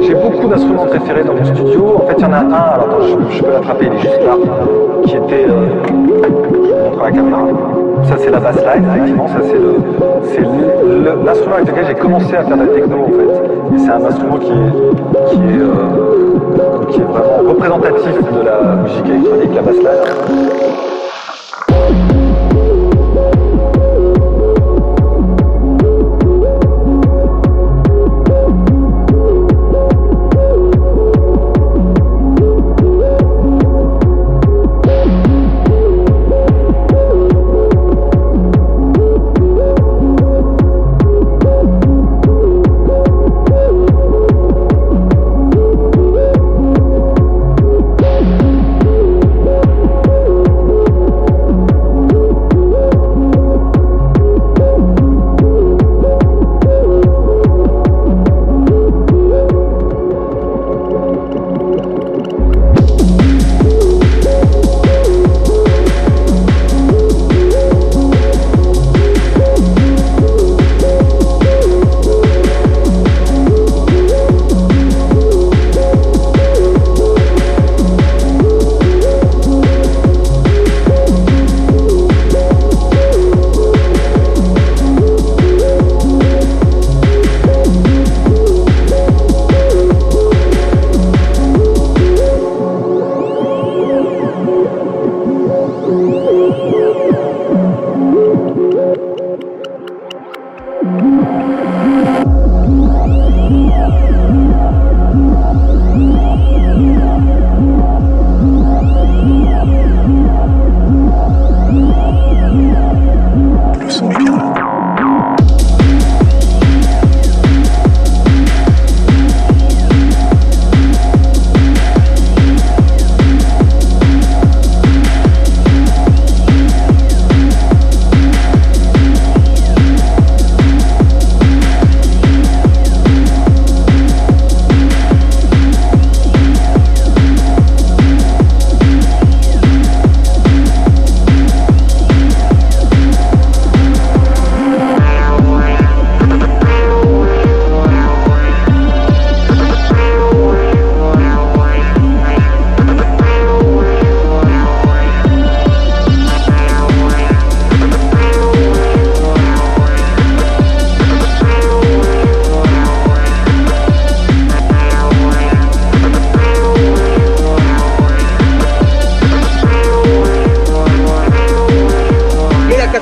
J'ai beaucoup d'instruments préférés dans mon studio. En fait, il y en a un, alors je, peux l'attraper, il est juste là, qui était. Euh, la caméra. Ça, c'est la bassline, effectivement. Ça, c'est l'instrument avec lequel j'ai commencé à faire de la techno, en fait. Et c'est un instrument qui est, qui est, euh, vraiment représentatif de la musique électronique, la bassline.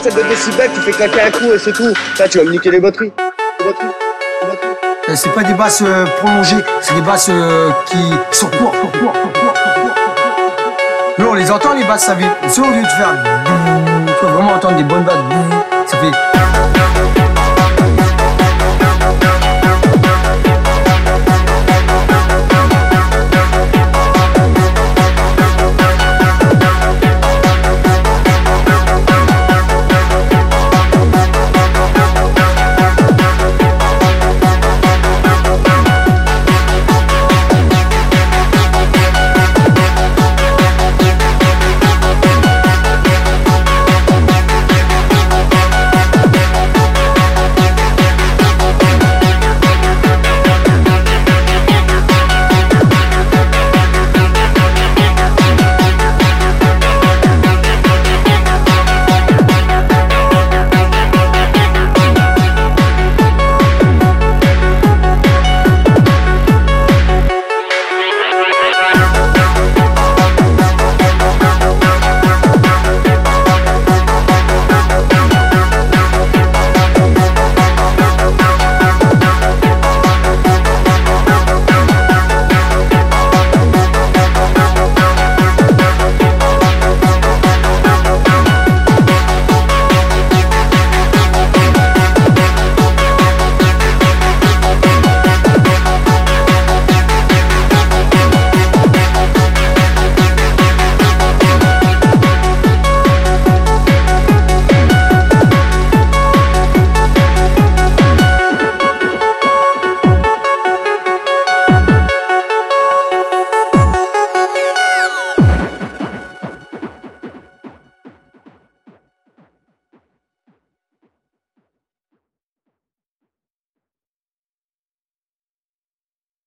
Tu fais claquer un coup et c'est tout. Ça, tu vas me niquer les batteries. Euh, C'est pas des basses euh, prolongées, c'est des basses euh, qui sont courtes, on les entend, les basses, ça fait. Si au lieu de faire. Tu vas vraiment entendre des bonnes basses. Ça.